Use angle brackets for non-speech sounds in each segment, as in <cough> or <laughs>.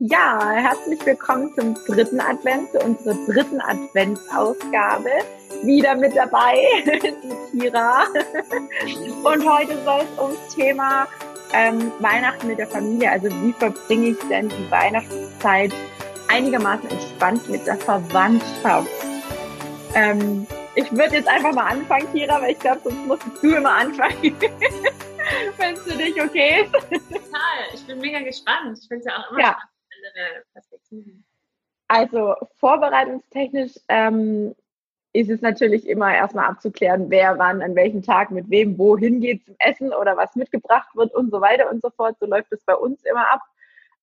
Ja, herzlich willkommen zum dritten Advent, zu unserer dritten Adventsausgabe. Wieder mit dabei <laughs> die Kira. Und heute soll es ums Thema ähm, Weihnachten mit der Familie. Also wie verbringe ich denn die Weihnachtszeit einigermaßen entspannt mit der Verwandtschaft? Ähm, ich würde jetzt einfach mal anfangen, Kira, weil ich glaube, sonst musst du immer anfangen. Wenn es für dich okay ist. Total, ich bin mega gespannt. Ich finde es ja auch immer ja. spannend andere Perspektiven? Also vorbereitungstechnisch ähm, ist es natürlich immer erstmal abzuklären, wer wann, an welchem Tag, mit wem, wohin geht zum Essen oder was mitgebracht wird und so weiter und so fort. So läuft es bei uns immer ab.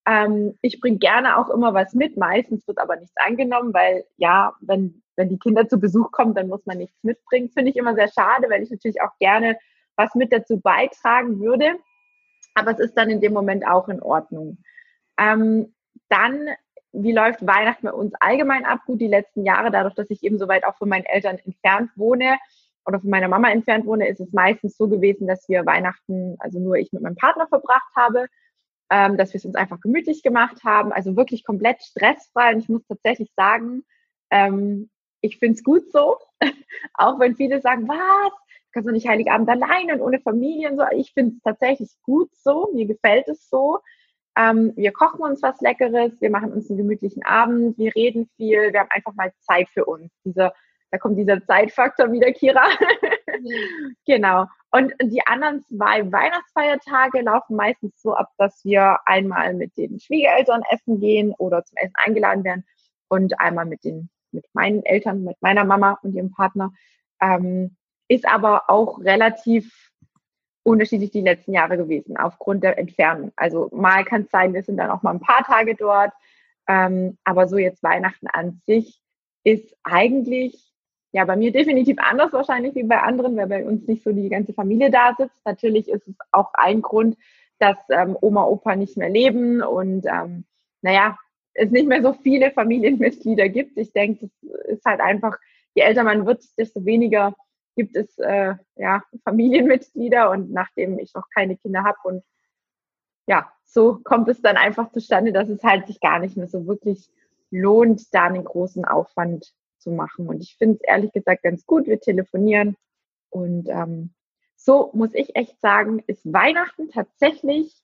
Ähm, ich bringe gerne auch immer was mit. Meistens wird aber nichts angenommen, weil ja, wenn, wenn die Kinder zu Besuch kommen, dann muss man nichts mitbringen. Finde ich immer sehr schade, weil ich natürlich auch gerne was mit dazu beitragen würde. Aber es ist dann in dem Moment auch in Ordnung. Ähm, dann, wie läuft Weihnachten bei uns allgemein ab? Gut, die letzten Jahre, dadurch, dass ich eben so weit auch von meinen Eltern entfernt wohne oder von meiner Mama entfernt wohne, ist es meistens so gewesen, dass wir Weihnachten, also nur ich mit meinem Partner verbracht habe, ähm, dass wir es uns einfach gemütlich gemacht haben, also wirklich komplett stressfrei. Und ich muss tatsächlich sagen, ähm, ich finde es gut so, <laughs> auch wenn viele sagen, was, kannst du nicht Heiligabend allein und ohne Familie und so. Ich finde es tatsächlich gut so, mir gefällt es so. Ähm, wir kochen uns was Leckeres, wir machen uns einen gemütlichen Abend, wir reden viel, wir haben einfach mal Zeit für uns. Diese, da kommt dieser Zeitfaktor wieder, Kira. Mhm. <laughs> genau. Und die anderen zwei Weihnachtsfeiertage laufen meistens so ab, dass wir einmal mit den Schwiegereltern essen gehen oder zum Essen eingeladen werden und einmal mit den mit meinen Eltern, mit meiner Mama und ihrem Partner. Ähm, ist aber auch relativ unterschiedlich die letzten Jahre gewesen, aufgrund der Entfernung. Also mal kann es sein, wir sind dann auch mal ein paar Tage dort. Ähm, aber so jetzt Weihnachten an sich ist eigentlich, ja, bei mir definitiv anders wahrscheinlich wie bei anderen, weil bei uns nicht so die ganze Familie da sitzt. Natürlich ist es auch ein Grund, dass ähm, Oma, Opa nicht mehr leben und ähm, naja, es nicht mehr so viele Familienmitglieder gibt. Ich denke, es ist halt einfach, je älter man wird, desto weniger gibt es äh, ja Familienmitglieder und nachdem ich noch keine Kinder habe und ja, so kommt es dann einfach zustande, dass es halt sich gar nicht mehr so wirklich lohnt, da einen großen Aufwand zu machen. Und ich finde es ehrlich gesagt ganz gut. Wir telefonieren und ähm, so muss ich echt sagen, ist Weihnachten tatsächlich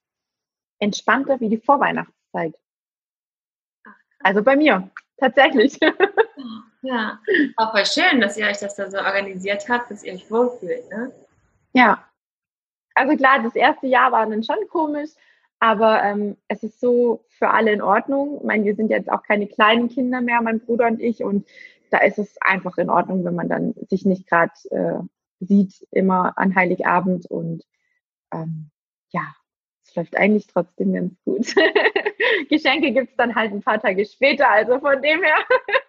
entspannter wie die Vorweihnachtszeit. Also bei mir, tatsächlich. <laughs> Ja, auch voll schön, dass ihr euch das da so organisiert habt, dass ihr euch wohlfühlt, ne? Ja. Also klar, das erste Jahr war dann schon komisch, aber ähm, es ist so für alle in Ordnung. Ich meine, wir sind jetzt auch keine kleinen Kinder mehr, mein Bruder und ich, und da ist es einfach in Ordnung, wenn man dann sich nicht gerade äh, sieht, immer an Heiligabend und ähm, ja, es läuft eigentlich trotzdem ganz gut. <laughs> Geschenke gibt es dann halt ein paar Tage später, also von dem her <laughs>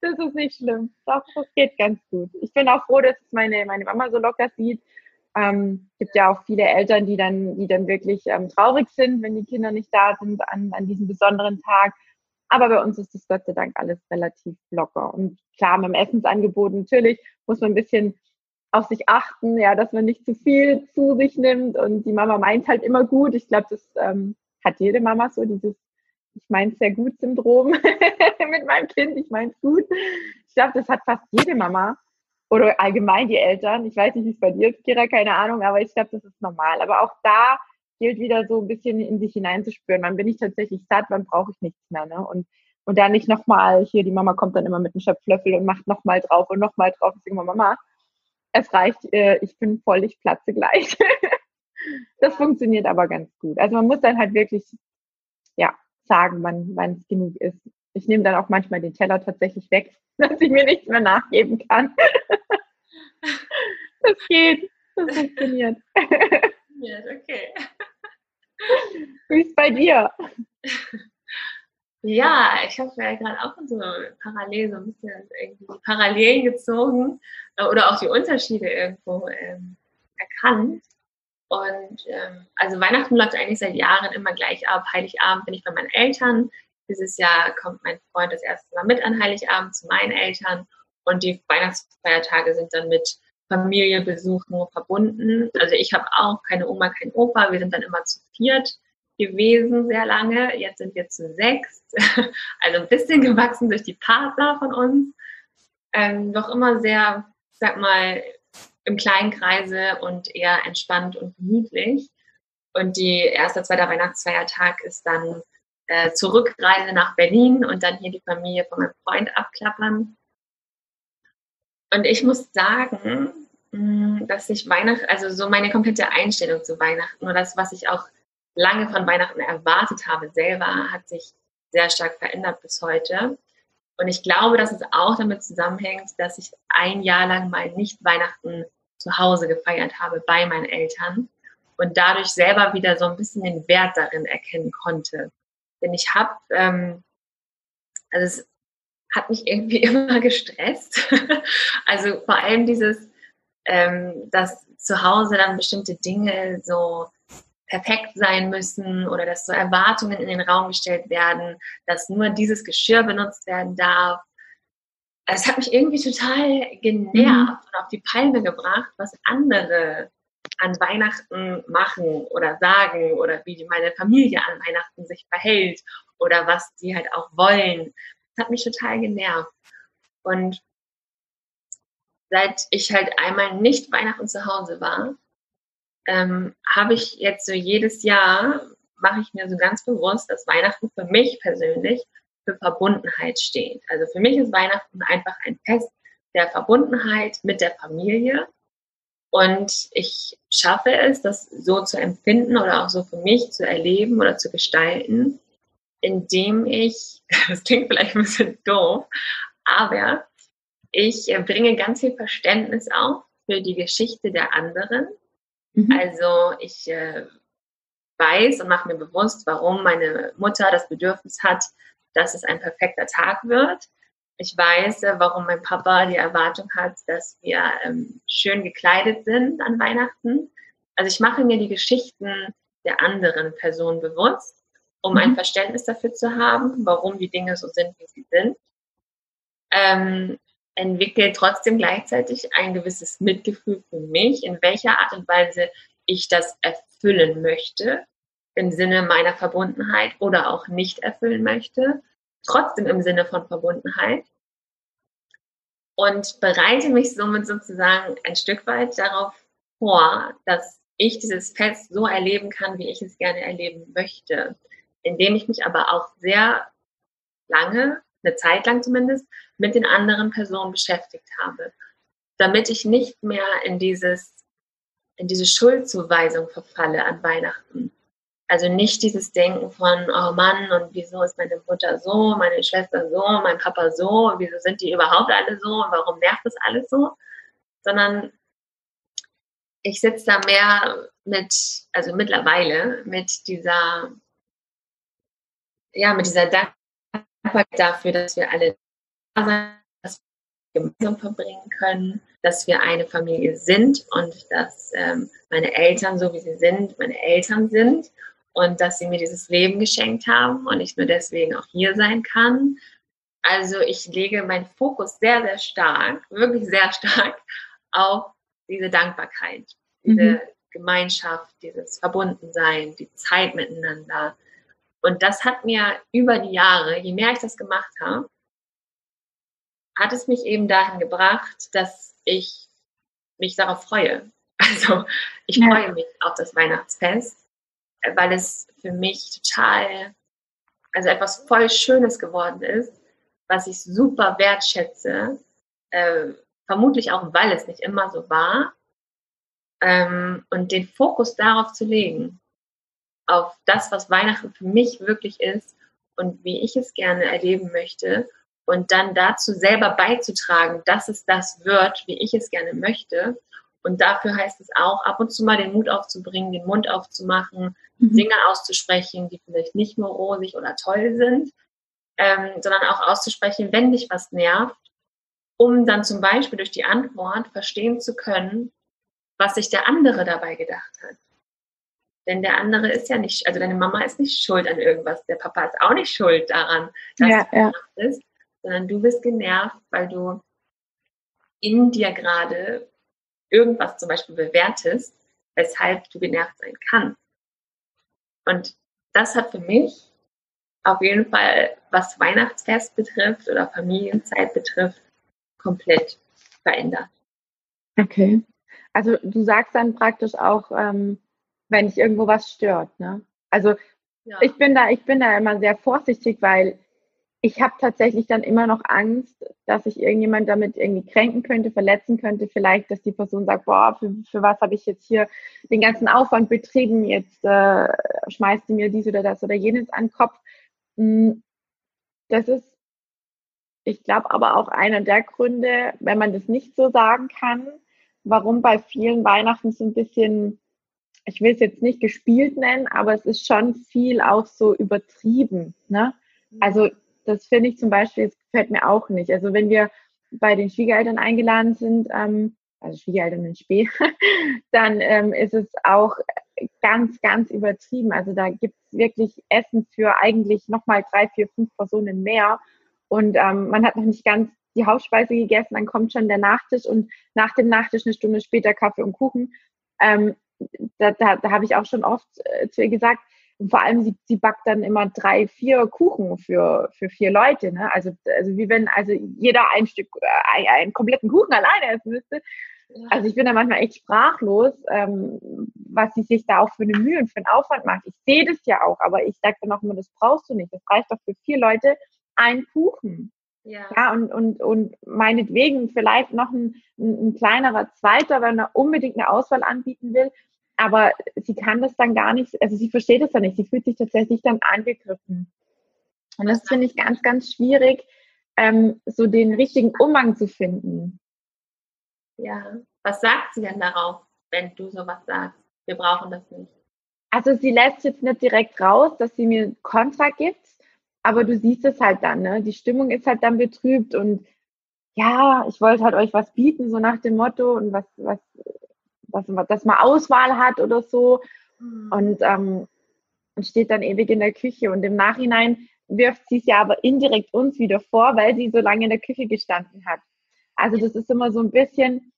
das ist nicht schlimm. Doch, das geht ganz gut. Ich bin auch froh, dass meine, meine Mama so locker sieht. Ähm, gibt ja auch viele Eltern, die dann, die dann wirklich ähm, traurig sind, wenn die Kinder nicht da sind an, an diesem besonderen Tag. Aber bei uns ist das Gott sei Dank alles relativ locker. Und klar, mit dem Essensangebot natürlich muss man ein bisschen auf sich achten, ja, dass man nicht zu viel zu sich nimmt. Und die Mama meint halt immer gut. Ich glaube, das ähm, hat jede Mama so, dieses ich meine es sehr gut Syndrom <laughs> mit meinem Kind, ich meine es gut. Ich glaube, das hat fast jede Mama oder allgemein die Eltern. Ich weiß nicht, wie es bei dir ist, Kira, keine Ahnung, aber ich glaube, das ist normal. Aber auch da gilt wieder so ein bisschen in sich hineinzuspüren. Wann bin ich tatsächlich satt, wann brauche ich nichts mehr. Ne? Und, und da nicht nochmal, hier, die Mama kommt dann immer mit einem Schöpflöffel und macht nochmal drauf und nochmal drauf. Ich sage immer, Mama, es reicht, äh, ich bin voll, ich platze gleich. <laughs> das funktioniert aber ganz gut. Also man muss dann halt wirklich, ja, sagen, wann, wann es genug ist. Ich nehme dann auch manchmal den Teller tatsächlich weg, <laughs> dass ich mir nichts mehr nachgeben kann. <laughs> das geht. Das funktioniert. Ja, okay. Wie ist bei dir? Ja, ich habe ja gerade auch so parallel so ein bisschen irgendwie Parallelen gezogen äh, oder auch die Unterschiede irgendwo ähm, erkannt. Und ähm, also Weihnachten läuft eigentlich seit Jahren immer gleich ab. Heiligabend bin ich bei meinen Eltern. Dieses Jahr kommt mein Freund das erste Mal mit an Heiligabend zu meinen Eltern. Und die Weihnachtsfeiertage sind dann mit Familienbesuchen verbunden. Also ich habe auch keine Oma, kein Opa. Wir sind dann immer zu viert gewesen sehr lange. Jetzt sind wir zu sechs. <laughs> Also ein bisschen gewachsen durch die Partner von uns. Ähm, doch immer sehr, sag mal, im kleinen Kreise und eher entspannt und gemütlich. Und die erste, zweite Weihnachtsfeiertag ist dann äh, Zurückreise nach Berlin und dann hier die Familie von meinem Freund abklappern. Und ich muss sagen, mm, dass ich Weihnachten, also so meine komplette Einstellung zu Weihnachten oder das, was ich auch lange von Weihnachten erwartet habe selber, hat sich sehr stark verändert bis heute. Und ich glaube, dass es auch damit zusammenhängt, dass ich ein Jahr lang mal nicht Weihnachten zu Hause gefeiert habe bei meinen Eltern und dadurch selber wieder so ein bisschen den Wert darin erkennen konnte. Denn ich habe, ähm, also es hat mich irgendwie <laughs> immer gestresst. also vor allem dieses, ähm, dass zu Hause dann bestimmte Dinge so perfekt sein müssen oder dass so Erwartungen in den Raum gestellt werden, dass nur dieses Geschirr benutzt werden darf. Es hat mich irgendwie total genervt mhm. und auf die Palme gebracht, was andere an Weihnachten machen oder sagen oder wie meine Familie an Weihnachten sich verhält oder was die halt auch wollen. Das hat mich total genervt. Und seit ich halt einmal nicht Weihnachten zu Hause war, ähm, habe ich jetzt so jedes Jahr, mache ich mir so ganz bewusst, dass Weihnachten für mich persönlich für Verbundenheit steht. Also für mich ist Weihnachten einfach ein Fest der Verbundenheit mit der Familie. Und ich schaffe es, das so zu empfinden oder auch so für mich zu erleben oder zu gestalten, indem ich, <laughs> das klingt vielleicht ein bisschen doof, aber ich äh, bringe ganz viel Verständnis auf für die Geschichte der anderen Mhm. Also ich äh, weiß und mache mir bewusst, warum meine Mutter das Bedürfnis hat, dass es ein perfekter Tag wird. Ich weiß, äh, warum mein Papa die Erwartung hat, dass wir ähm, schön gekleidet sind an Weihnachten. Also ich mache mir die Geschichten der anderen Personen bewusst, um mhm. ein Verständnis dafür zu haben, warum die Dinge so sind, wie sie sind. Ähm, entwickle trotzdem gleichzeitig ein gewisses Mitgefühl für mich, in welcher Art und Weise ich das erfüllen möchte, im Sinne meiner Verbundenheit oder auch nicht erfüllen möchte, trotzdem im Sinne von Verbundenheit. Und bereite mich somit sozusagen ein Stück weit darauf vor, dass ich dieses Fest so erleben kann, wie ich es gerne erleben möchte, indem ich mich aber auch sehr lange eine Zeit lang zumindest, mit den anderen Personen beschäftigt habe, damit ich nicht mehr in dieses in diese Schuldzuweisung verfalle an Weihnachten. Also nicht dieses Denken von, oh Mann, und wieso ist meine Mutter so, meine Schwester so, mein Papa so, wieso sind die überhaupt alle so und warum nervt das alles so, sondern ich sitze da mehr mit, also mittlerweile mit dieser, ja, mit dieser Dank dankbar dafür, dass wir alle da sind, dass wir gemeinsam verbringen können, dass wir eine Familie sind und dass ähm, meine Eltern, so wie sie sind, meine Eltern sind und dass sie mir dieses Leben geschenkt haben und ich nur deswegen auch hier sein kann. Also ich lege meinen Fokus sehr, sehr stark, wirklich sehr stark auf diese Dankbarkeit, diese mhm. Gemeinschaft, dieses Verbundensein, die Zeit miteinander, und das hat mir über die Jahre, je mehr ich das gemacht habe, hat es mich eben dahin gebracht, dass ich mich darauf freue. <laughs> Also ich ja. freue mich auf das Weihnachtsfest, weil es für mich total, also etwas voll Schönes geworden ist, was ich super wertschätze, äh, vermutlich auch, weil es nicht immer so war, ähm, und den Fokus darauf zu legen auf das, was Weihnachten für mich wirklich ist und wie ich es gerne erleben möchte und dann dazu selber beizutragen, dass es das wird, wie ich es gerne möchte. Und dafür heißt es auch, ab und zu mal den Mut aufzubringen, den Mund aufzumachen, mhm. Dinge auszusprechen, die vielleicht nicht nur rosig oder toll sind, ähm, sondern auch auszusprechen, wenn dich was nervt, um dann zum Beispiel durch die Antwort verstehen zu können, was sich der andere dabei gedacht hat. Denn der andere ist ja nicht, also deine Mama ist nicht schuld an irgendwas, der Papa ist auch nicht schuld daran, dass ja, du ja. bist, sondern du bist genervt, weil du in dir gerade irgendwas zum Beispiel bewertest, weshalb du genervt sein kannst. Und das hat für mich auf jeden Fall, was Weihnachtsfest betrifft oder Familienzeit betrifft, komplett verändert. Okay. Also du sagst dann praktisch auch, ähm, wenn dich irgendwo was stört, ne? Also ja. ich bin da, ich bin da immer sehr vorsichtig, weil ich habe tatsächlich dann immer noch Angst, dass ich irgendjemand damit irgendwie kränken könnte, verletzen könnte. Vielleicht, dass die Person sagt, boah, für, für was habe ich jetzt hier den ganzen Aufwand betrieben? Jetzt äh, schmeißt die mir dies oder das oder jenes an den Kopf. Hm, das ist, ich glaube, aber auch einer der Gründe, wenn man das nicht so sagen kann, warum bei vielen Weihnachten so ein bisschen, ich will es jetzt nicht gespielt nennen, aber es ist schon viel auch so übertrieben. Ne? Also das finde ich zum Beispiel, das gefällt mir auch nicht. Also wenn wir bei den Schwiegereltern eingeladen sind, ähm, also Schwiegereltern in Spee, <laughs> dann ähm, ist es auch ganz, ganz übertrieben. Also da gibt es wirklich Essen für eigentlich nochmal drei, vier, fünf Personen mehr. Und ähm, man hat noch nicht ganz die Hauptspeise gegessen, dann kommt schon der Nachtisch und nach dem Nachtisch eine Stunde später Kaffee und Kuchen. Ähm, da da, da habe ich auch schon oft äh, zu ihr gesagt, und vor allem, sie, sie backt dann immer drei, vier Kuchen für, für vier Leute. Ne? Also, also wie wenn also jeder ein Stück, äh, einen, kompletten Kuchen alleine essen müsste. Also ich bin da manchmal echt sprachlos, ähm, was sie sich da auch für eine Mühe und für einen Aufwand macht. Ich sehe das ja auch, aber ich sage dann auch immer, das brauchst du nicht. Das reicht doch für vier Leute ein Kuchen. Ja. ja, und, und, und meinetwegen vielleicht noch ein, ein, ein kleinerer Zweiter, wenn er unbedingt eine Auswahl anbieten will aber sie kann das dann gar nicht, also sie versteht es dann nicht, sie fühlt sich tatsächlich dann angegriffen. Und das finde ich ganz, ganz schwierig, ähm, so den richtigen Umgang zu finden. Ja, was sagt sie denn darauf, wenn du sowas sagst? Wir brauchen das nicht. Also sie lässt jetzt nicht direkt raus, dass sie mir Kontra gibt, aber du siehst es halt dann, ne? Die Stimmung ist halt dann betrübt und ja, ich wollte halt euch was bieten, so nach dem Motto und was, was dass, dass man Auswahl hat oder so. Mhm. Und, ähm, und steht dann ewig in der Küche. Und im Nachhinein wirft sie es ja aber indirekt uns wieder vor, weil sie so lange in der Küche gestanden hat. Also das ist immer so ein bisschen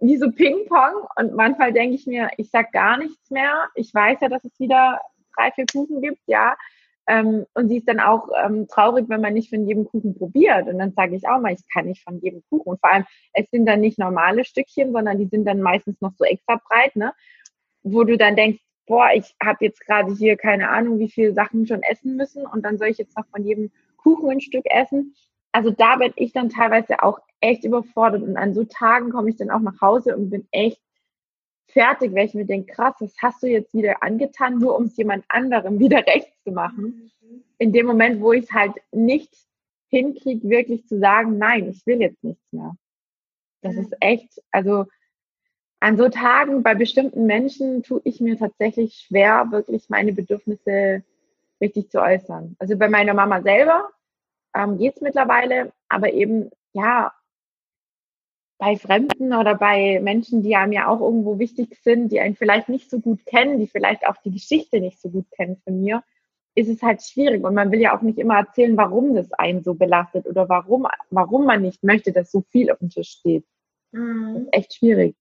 wie so Ping-Pong. Und manchmal denke ich mir, ich sag gar nichts mehr. Ich weiß ja, dass es wieder drei, vier Kuchen gibt, ja. Ähm, und sie ist dann auch ähm, traurig, wenn man nicht von jedem Kuchen probiert. Und dann sage ich auch mal, ich kann nicht von jedem Kuchen. Und vor allem, es sind dann nicht normale Stückchen, sondern die sind dann meistens noch so extra breit, ne? Wo du dann denkst, boah, ich habe jetzt gerade hier keine Ahnung, wie viele Sachen schon essen müssen und dann soll ich jetzt noch von jedem Kuchen ein Stück essen. Also da bin ich dann teilweise auch echt überfordert. Und an so Tagen komme ich dann auch nach Hause und bin echt fertig, weil ich mir denke, krass, das hast du jetzt wieder angetan, nur um es jemand anderem <laughs> wieder recht zu machen. Mhm. In dem Moment, wo ich es halt nicht hinkriege, wirklich zu sagen, nein, ich will jetzt nichts mehr. Das mhm. ist echt, also an so Tagen bei bestimmten Menschen tue ich mir tatsächlich schwer, wirklich meine Bedürfnisse richtig zu äußern. Also bei meiner Mama selber ähm, geht es mittlerweile, aber eben, ja, bei Fremden oder bei Menschen, die einem ja auch irgendwo wichtig sind, die einen vielleicht nicht so gut kennen, die vielleicht auch die Geschichte nicht so gut kennen von mir, ist es halt schwierig. Und man will ja auch nicht immer erzählen, warum das einen so belastet oder warum, warum man nicht möchte, dass so viel auf dem Tisch steht. Mhm. Das ist echt schwierig.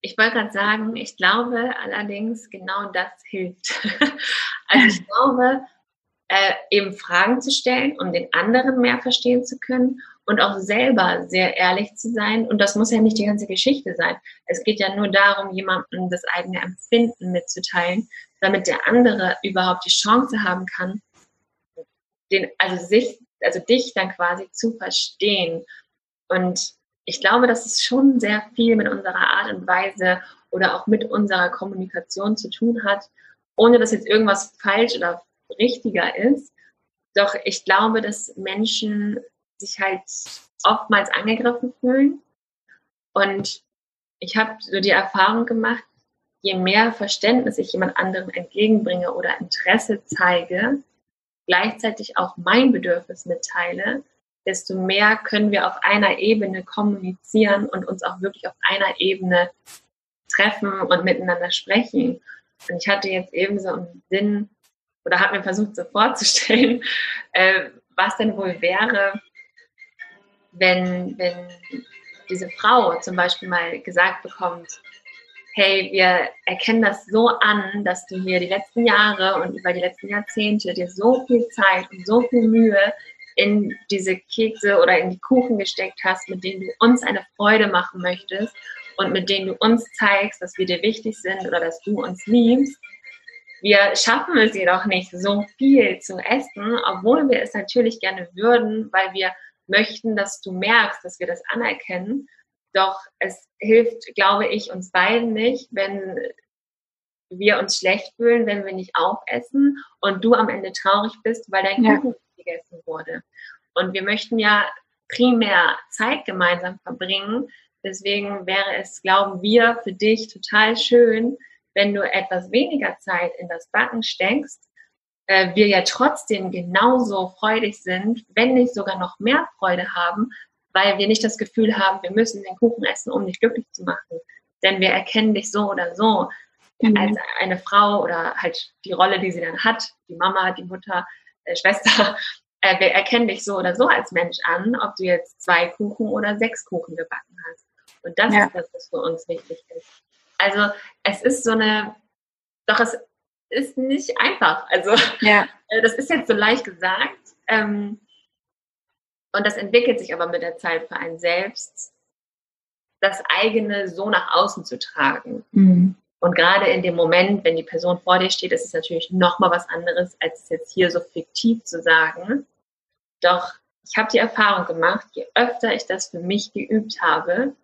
Ich wollte gerade sagen, ich glaube allerdings, genau das hilft. <laughs> also ich glaube, äh, eben Fragen zu stellen, um den anderen mehr verstehen zu können und auch selber sehr ehrlich zu sein. Und das muss ja nicht die ganze Geschichte sein. Es geht ja nur darum, jemandem das eigene Empfinden mitzuteilen, damit der andere überhaupt die Chance haben kann, den, also sich, also dich dann quasi zu verstehen. Und ich glaube, dass es schon sehr viel mit unserer Art und Weise oder auch mit unserer Kommunikation zu tun hat, ohne dass jetzt irgendwas falsch oder richtiger ist. Doch ich glaube, dass Menschen sich halt oftmals angegriffen fühlen. Und ich habe so die Erfahrung gemacht, je mehr Verständnis ich jemand anderem entgegenbringe oder Interesse zeige, gleichzeitig auch mein Bedürfnis mitteile, desto mehr können wir auf einer Ebene kommunizieren und uns auch wirklich auf einer Ebene treffen und miteinander sprechen. Und ich hatte jetzt eben so einen Sinn oder habe mir versucht so vorzustellen, äh, was denn wohl wäre, wenn, wenn diese Frau zum Beispiel mal gesagt bekommt, hey, wir erkennen das so an, dass du hier die letzten Jahre und über die letzten Jahrzehnte dir so viel Zeit und so viel Mühe in diese Kekse oder in die Kuchen gesteckt hast, mit denen du uns eine Freude machen möchtest und mit denen du uns zeigst, dass wir dir wichtig sind oder dass du uns liebst. Wir schaffen es jedoch nicht, so viel zu essen, obwohl wir es natürlich gerne würden, weil wir möchten, dass du merkst, dass wir das anerkennen. Doch es hilft, glaube ich, uns beiden nicht, wenn wir uns schlecht fühlen, wenn wir nicht aufessen und du am Ende traurig bist, weil dein ja. Kuchen gegessen wurde. Und wir möchten ja primär Zeit gemeinsam verbringen. Deswegen wäre es, glauben wir, für dich total schön, wenn du etwas weniger Zeit in das Backen steckst, äh, wir ja trotzdem genauso freudig sind, wenn nicht sogar noch mehr Freude haben, weil wir nicht das Gefühl haben, wir müssen den Kuchen essen, um dich glücklich zu machen. Denn wir erkennen dich so oder so mhm. als eine Frau oder halt die Rolle, die sie dann hat, die Mama, die Mutter, äh, Schwester. <laughs> Äh, wir erkennen dich so oder so als Mensch an, ob du jetzt zwei Kuchen oder sechs Kuchen gebacken hast. Und das ja. ist das, was für uns wichtig ist. Also es ist so eine, doch es ist nicht einfach. Also ja. <laughs> Äh, das ist jetzt so leicht gesagt. Ähm, und das entwickelt sich aber mit der Zeit für einen selbst, das eigene so nach außen zu tragen. Mhm. Und gerade in dem Moment, wenn die Person vor dir steht, ist es natürlich nochmal was anderes, als es jetzt hier so fiktiv zu sagen. Doch ich habe die Erfahrung gemacht, je öfter ich das für mich geübt habe,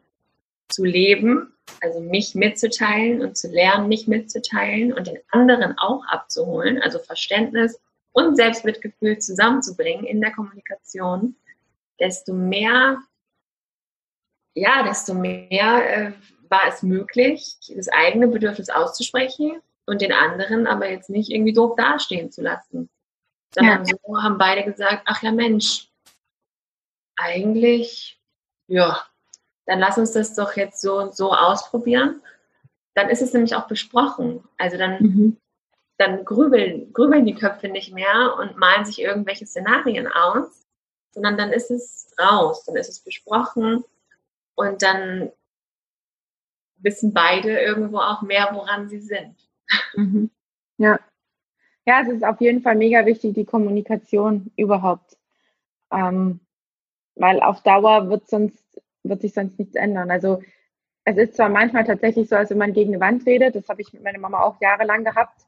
zu leben, also mich mitzuteilen und zu lernen, mich mitzuteilen und den anderen auch abzuholen, also Verständnis und Selbstmitgefühl zusammenzubringen in der Kommunikation, desto mehr, ja, desto mehr äh, war es möglich, das eigene Bedürfnis auszusprechen und den anderen aber jetzt nicht irgendwie doof dastehen zu lassen. Sondern ja. so haben beide gesagt, ach ja Mensch, eigentlich, ja, dann lass uns das doch jetzt so und so ausprobieren. Dann ist es nämlich auch besprochen. Also dann, mhm. dann grübeln, grübeln die Köpfe nicht mehr und malen sich irgendwelche Szenarien aus, sondern dann ist es raus, dann ist es besprochen und dann wissen beide irgendwo auch mehr, woran sie sind. Mhm. Ja. Ja, es ist auf jeden Fall mega wichtig, die Kommunikation überhaupt. Ähm, weil auf Dauer wird sonst, wird sich sonst nichts ändern. Also es ist zwar manchmal tatsächlich so, als wenn man gegen eine Wand redet, das habe ich mit meiner Mama auch jahrelang gehabt,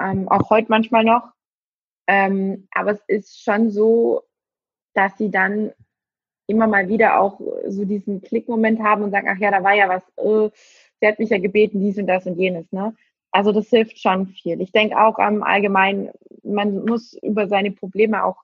ähm, auch heute manchmal noch. Ähm, aber es ist schon so, dass sie dann immer mal wieder auch so diesen Klickmoment haben und sagen, ach ja, da war ja was, äh, sie hat mich ja gebeten, dies und das und jenes. Ne? Also das hilft schon viel. Ich denke auch ähm, Allgemeinen, man muss über seine Probleme auch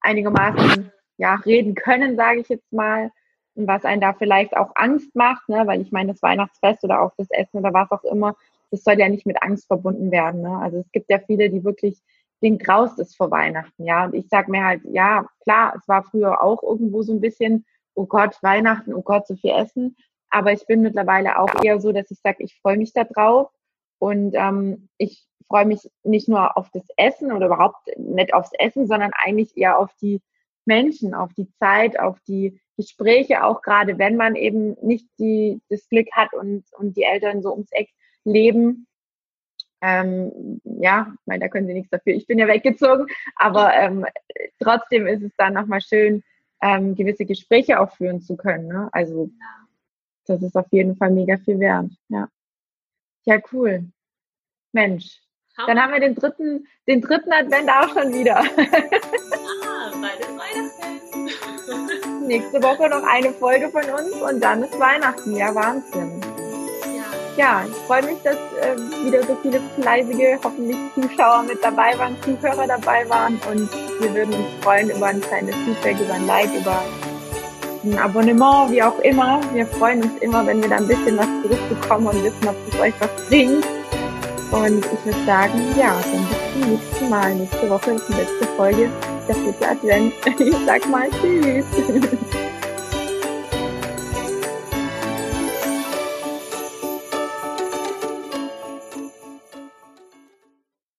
einigermaßen ja, reden können, sage ich jetzt mal. Und was einen da vielleicht auch Angst macht, ne? weil ich meine, das Weihnachtsfest oder auch das Essen oder was auch immer, das soll ja nicht mit Angst verbunden werden. Ne? Also es gibt ja viele, die wirklich den graust ist vor Weihnachten, ja. Und ich sag mir halt, ja, klar, es war früher auch irgendwo so ein bisschen, oh Gott, Weihnachten, oh Gott, so viel Essen. Aber ich bin mittlerweile auch eher so, dass ich sage, ich freue mich da drauf. Und ähm, ich freue mich nicht nur auf das Essen oder überhaupt nicht aufs Essen, sondern eigentlich eher auf die Menschen, auf die Zeit, auf die Gespräche, auch gerade wenn man eben nicht die, das Glück hat und, und die Eltern so ums Eck leben, ähm, ja, ich meine, da können sie nichts dafür. Ich bin ja weggezogen, aber ähm, trotzdem ist es dann nochmal schön, ähm, gewisse Gespräche auch führen zu können. Ne? Also das ist auf jeden Fall mega viel wert. Ja, ja cool. Mensch, dann haben wir den dritten, den dritten Advent auch schon wieder. <laughs> Nächste Woche noch eine Folge von uns und dann ist Weihnachten. Ja, Wahnsinn ja, ich freue mich, dass äh, wieder so viele fleißige, hoffentlich Zuschauer mit dabei waren, Zuhörer dabei waren und wir würden uns freuen über ein kleines Feedback, über ein Like, über ein Abonnement, wie auch immer. Wir freuen uns immer, wenn wir da ein bisschen was zurückbekommen und wissen, ob es euch was bringt. Und ich würde sagen, ja, dann bis zum nächsten Mal. Nächste Woche die letzte Folge der vierte Advent. <laughs> Ich sag mal Tschüss. <laughs>